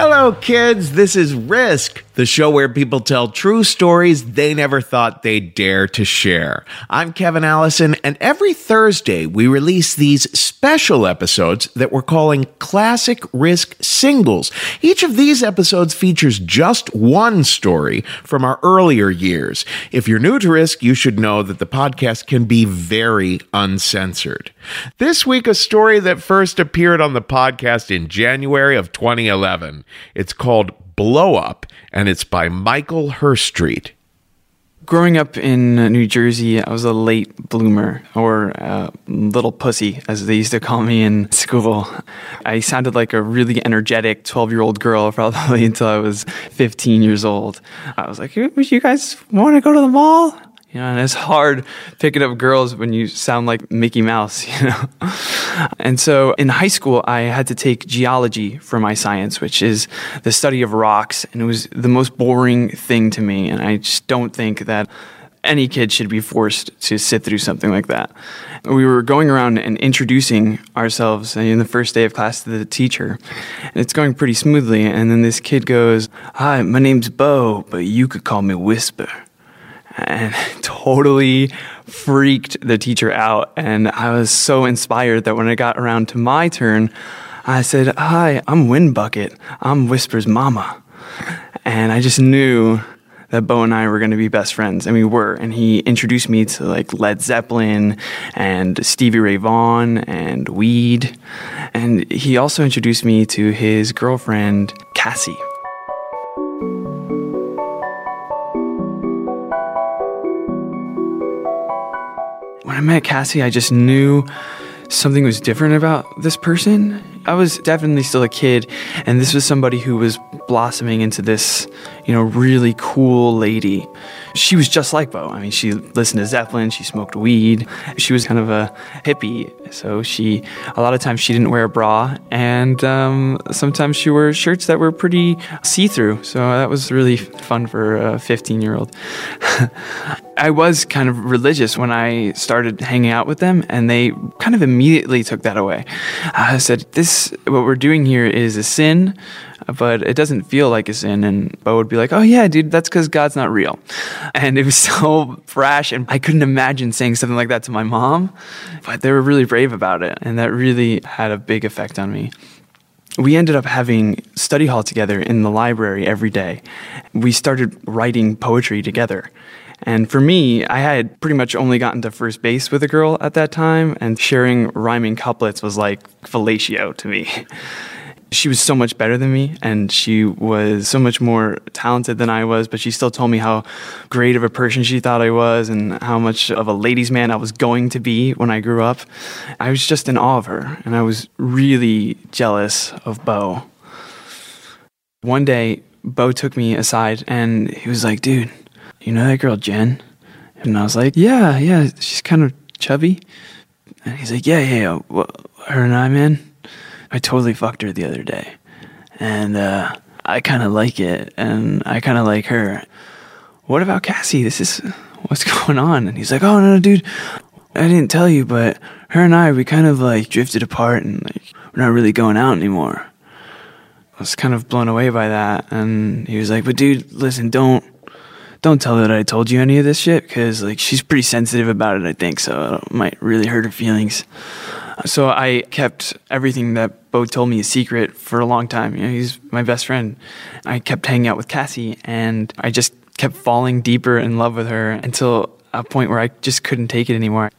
Hello, kids. This is Risk, the show where people tell true stories they never thought they'd dare to share. I'm Kevin Allison, and every Thursday we release these special episodes that we're calling Classic Risk Singles. Each of these episodes features just one story from our earlier years. If you're new to Risk, you should know that the podcast can be very uncensored. This week, a story that first appeared on the podcast in January of 2011. It's called Blow Up, and it's by Michael Hirstreet. Growing up in uh, New Jersey, I was a late bloomer, or a little pussy, as they used to call me in school. I sounded like a really energetic 12 year old girl probably until I was 15 years old. I was like, Would you guys want to go to the mall? You know, and it's hard picking up girls when you sound like Mickey Mouse, you know. and so in high school, I had to take geology for my science, which is the study of rocks, and it was the most boring thing to me. And I just don't think that any kid should be forced to sit through something like that. We were going around and introducing ourselves in the first day of class to the teacher, and it's going pretty smoothly. And then this kid goes, "Hi, my name's Bo, but you could call me Whisper." And totally freaked the teacher out. And I was so inspired that when I got around to my turn, I said, Hi, I'm Wind Bucket. I'm Whisper's mama. And I just knew that Bo and I were going to be best friends, and we were. And he introduced me to like Led Zeppelin and Stevie Ray Vaughan and Weed. And he also introduced me to his girlfriend, Cassie. I met Cassie, I just knew something was different about this person. I was definitely still a kid, and this was somebody who was blossoming into this, you know, really cool lady. She was just like Bo. I mean, she listened to Zeppelin, she smoked weed, she was kind of a hippie. So she, a lot of times, she didn't wear a bra, and um, sometimes she wore shirts that were pretty see through. So that was really fun for a 15 year old. I was kind of religious when I started hanging out with them, and they kind of immediately took that away. I said, This, what we're doing here is a sin, but it doesn't feel like a sin. And Bo would be like, Oh, yeah, dude, that's because God's not real. And it was so brash, and I couldn't imagine saying something like that to my mom, but they were really brave about it, and that really had a big effect on me we ended up having study hall together in the library every day. We started writing poetry together. And for me, I had pretty much only gotten to first base with a girl at that time, and sharing rhyming couplets was like fellatio to me. She was so much better than me, and she was so much more talented than I was, but she still told me how great of a person she thought I was and how much of a ladies' man I was going to be when I grew up. I was just in awe of her, and I was really jealous of Bo. One day, Bo took me aside and he was like, dude, You know that girl, Jen? And I was like, Yeah, yeah, she's kind of chubby. And he's like, Yeah, yeah, yeah. Her and I, man, I totally fucked her the other day. And uh, I kind of like it, and I kind of like her. What about Cassie? This is what's going on? And he's like, Oh, no, no, dude, I didn't tell you, but her and I, we kind of like drifted apart and like we're not really going out anymore. I was kind of blown away by that. And he was like, But dude, listen, don't don't tell her that I told you any of this shit because like she's pretty sensitive about it. I think so. It might really hurt her feelings. So I kept everything that Bo told me a secret for a long time. You know, he's my best friend. I kept hanging out with Cassie, and I just kept falling deeper in love with her until a point where I just couldn't take it anymore.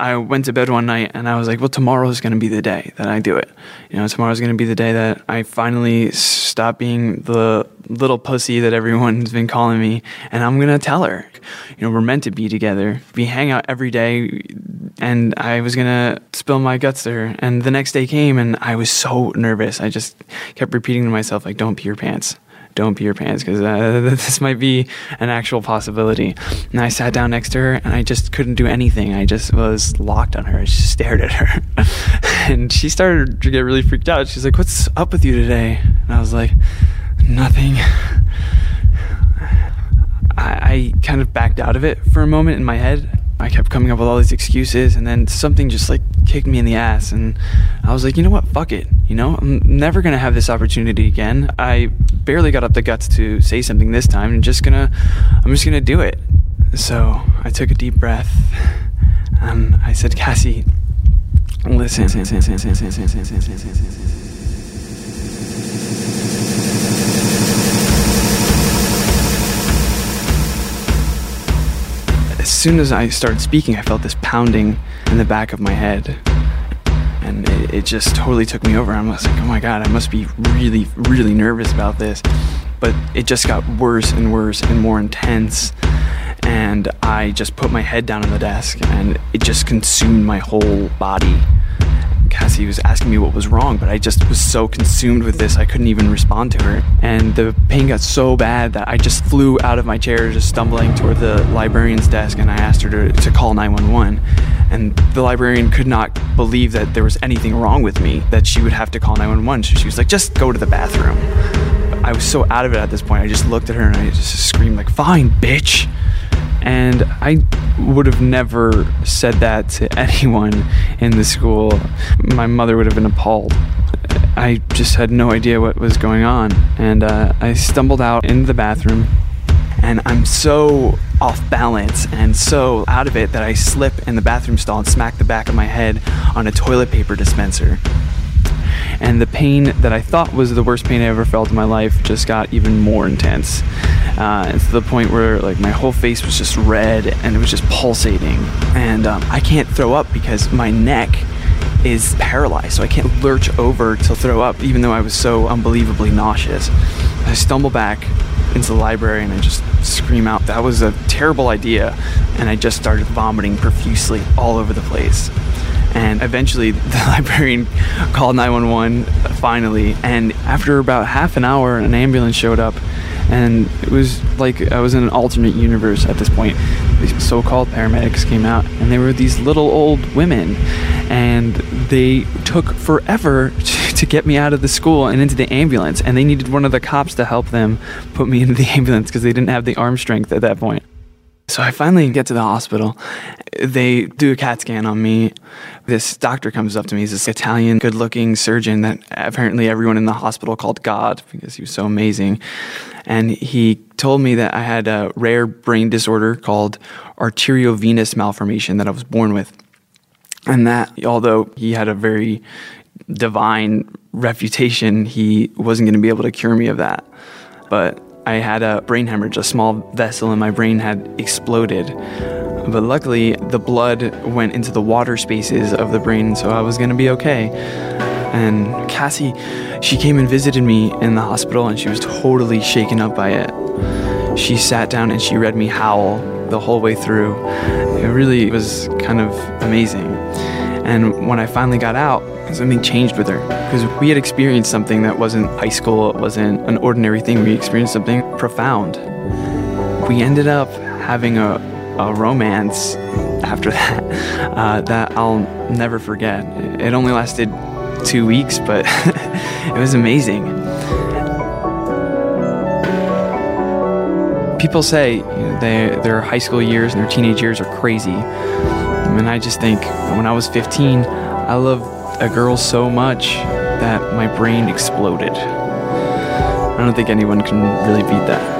I went to bed one night and I was like, well, tomorrow's going to be the day that I do it. You know, tomorrow's going to be the day that I finally stop being the little pussy that everyone's been calling me and I'm going to tell her. You know, we're meant to be together. We hang out every day and I was to spill my guts to her. And the next day came and I was so nervous. I just kept repeating to myself, like, don't pee your pants don't pee your pants because uh, this might be an actual possibility. And I sat down next to her and I just couldn't do anything. I just was locked on her. I just stared at her. and she started to get really freaked out. She's like, What's up with you today? And I was like, Nothing. I kind of backed out of it for a moment in my head. I kept coming up with all these excuses, and then something just like kicked me in the ass. And I was like, you know what? Fuck it. You know, I'm never going to have this opportunity again. I barely got up the guts to say something this time. I'm just going to, I'm just going to do it. So I took a deep breath and I said, Cassie, listen. Soon as I started speaking, I felt this pounding in the back of my head. And it, it, just totally took me over. I was like, oh my God, I must be really, really nervous about this. But it just got worse and worse and more intense. And I just put my head down on the desk and it just consumed my whole body. Cassie was asking me what was wrong, but I just was so consumed with this, I couldn't even respond to her. And the pain got so bad that I just flew out of my chair, just stumbling toward the librarian's desk, and I asked her to, to call 911. And the librarian could not believe that there was anything wrong with me, that she would have to call 911. So she was like, just go to the bathroom. I was so out of it at this point, I just looked at her and I just screamed, like, fine, bitch. And I would have never said that to anyone in the school. My mother would have been appalled. I just had no idea what was going on. And uh, I stumbled out into the bathroom, and I'm so off balance and so out of it that I slip in the bathroom stall and smack the back of my head on a toilet paper dispenser and the pain that I thought was the worst pain I ever felt in my life just got even more intense. Uh, and to the point where like my whole face was just red and it was just pulsating, and um, I can't throw up because my neck is paralyzed, so I can't lurch over to throw up, even though I was so unbelievably nauseous. I stumble back into the library and I just scream out, That was a terrible idea. And I just started vomiting profusely all over the place. And eventually, the librarian called 911 finally. And after about half an hour, an ambulance showed up. And it was like I was in an alternate universe at this point. These so called paramedics came out, and they were these little old women. And they took forever to get me out of the school and into the ambulance. And they needed one of the cops to help them put me into the ambulance because they didn't have the arm strength at that point. So I finally get to the hospital. They do a CAT scan on me. This doctor comes up to me. He's this Italian, good looking surgeon that apparently everyone in the hospital called God because he was so amazing. And he told me that I had a rare brain disorder called arteriovenous malformation that I was born with. And that, although he had a very divine reputation, he wasn't going to be able to cure me of that. But I had a brain hemorrhage, a small vessel in my brain had exploded. But luckily, the blood went into the water spaces of the brain, so I was gonna be okay. And Cassie, she came and visited me in the hospital, and she was totally shaken up by it. She sat down and she read me Howl the whole way through. It really was kind of amazing. And when I finally got out, something changed with her because we had experienced something that wasn't high school, it wasn't an ordinary thing. We experienced something profound. we ended up having a, a romance after that uh, that I'll never forget. It only lasted two weeks, but it was amazing. People say you know, they, their high school years and their teenage years are crazy. And I just think when I was 15, I loved a girl so much that my brain exploded. I don't think anyone can really beat that.